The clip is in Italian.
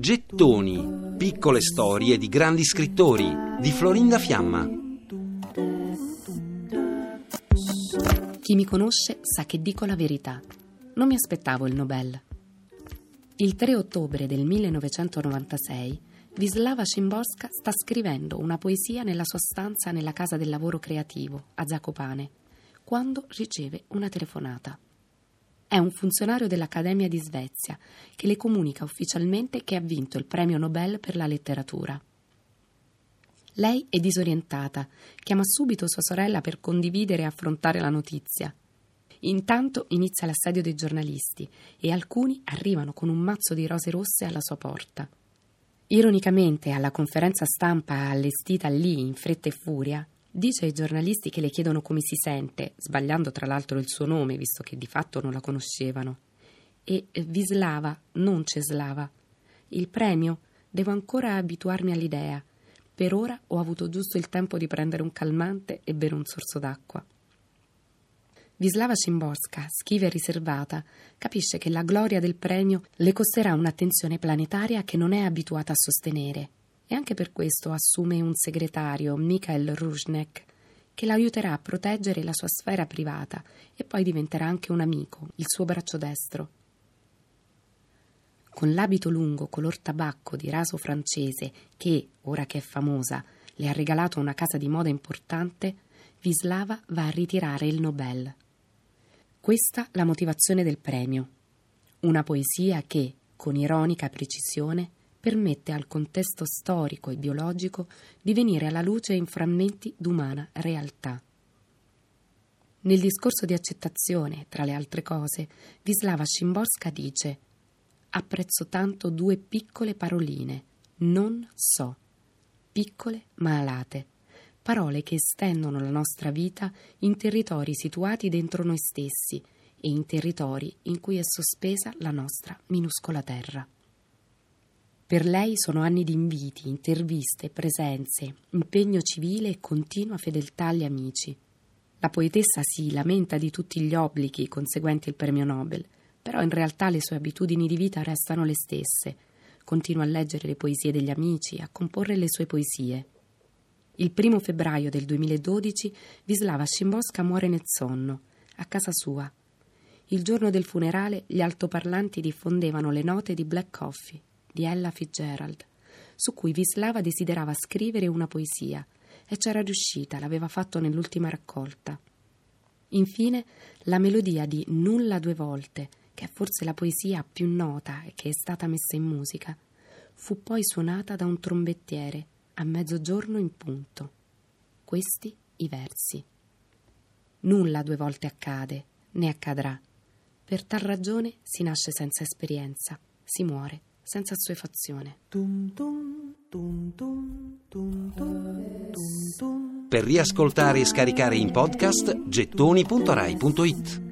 Gettoni, piccole storie di grandi scrittori di Florinda Fiamma. Chi mi conosce sa che dico la verità. Non mi aspettavo il Nobel. Il 3 ottobre del 1996 Vislava Szymborska sta scrivendo una poesia nella sua stanza nella casa del lavoro creativo a Zakopane, quando riceve una telefonata. È un funzionario dell'Accademia di Svezia che le comunica ufficialmente che ha vinto il premio Nobel per la letteratura. Lei è disorientata, chiama subito sua sorella per condividere e affrontare la notizia. Intanto inizia l'assedio dei giornalisti e alcuni arrivano con un mazzo di rose rosse alla sua porta. Ironicamente, alla conferenza stampa allestita lì in fretta e furia, Dice ai giornalisti che le chiedono come si sente, sbagliando tra l'altro il suo nome, visto che di fatto non la conoscevano. E Vislava, non Ceslava. Il premio? Devo ancora abituarmi all'idea. Per ora ho avuto giusto il tempo di prendere un calmante e bere un sorso d'acqua. Vislava Szymborska, schiva e riservata, capisce che la gloria del premio le costerà un'attenzione planetaria che non è abituata a sostenere e anche per questo assume un segretario, Mikhail Ruzhnek, che l'aiuterà a proteggere la sua sfera privata e poi diventerà anche un amico, il suo braccio destro. Con l'abito lungo color tabacco di raso francese che, ora che è famosa, le ha regalato una casa di moda importante, Vislava va a ritirare il Nobel. Questa la motivazione del premio. Una poesia che, con ironica precisione, permette al contesto storico e biologico di venire alla luce in frammenti d'umana realtà. Nel discorso di accettazione, tra le altre cose, Vislava Szymborska dice Apprezzo tanto due piccole paroline, non so, piccole ma alate, parole che estendono la nostra vita in territori situati dentro noi stessi e in territori in cui è sospesa la nostra minuscola terra. Per lei sono anni di inviti, interviste, presenze, impegno civile e continua fedeltà agli amici. La poetessa si lamenta di tutti gli obblighi conseguenti il premio Nobel, però in realtà le sue abitudini di vita restano le stesse. Continua a leggere le poesie degli amici, a comporre le sue poesie. Il primo febbraio del 2012 Vislava Szymborska muore nel sonno, a casa sua. Il giorno del funerale gli altoparlanti diffondevano le note di Black Coffee di Ella Fitzgerald, su cui Vislava desiderava scrivere una poesia e c'era riuscita, l'aveva fatto nell'ultima raccolta. Infine, la melodia di Nulla due volte, che è forse la poesia più nota e che è stata messa in musica, fu poi suonata da un trombettiere a mezzogiorno in punto. Questi i versi. Nulla due volte accade, né accadrà. Per tal ragione si nasce senza esperienza, si muore senza assuefazione. Per riascoltare e scaricare in podcast gettoni.rai.it.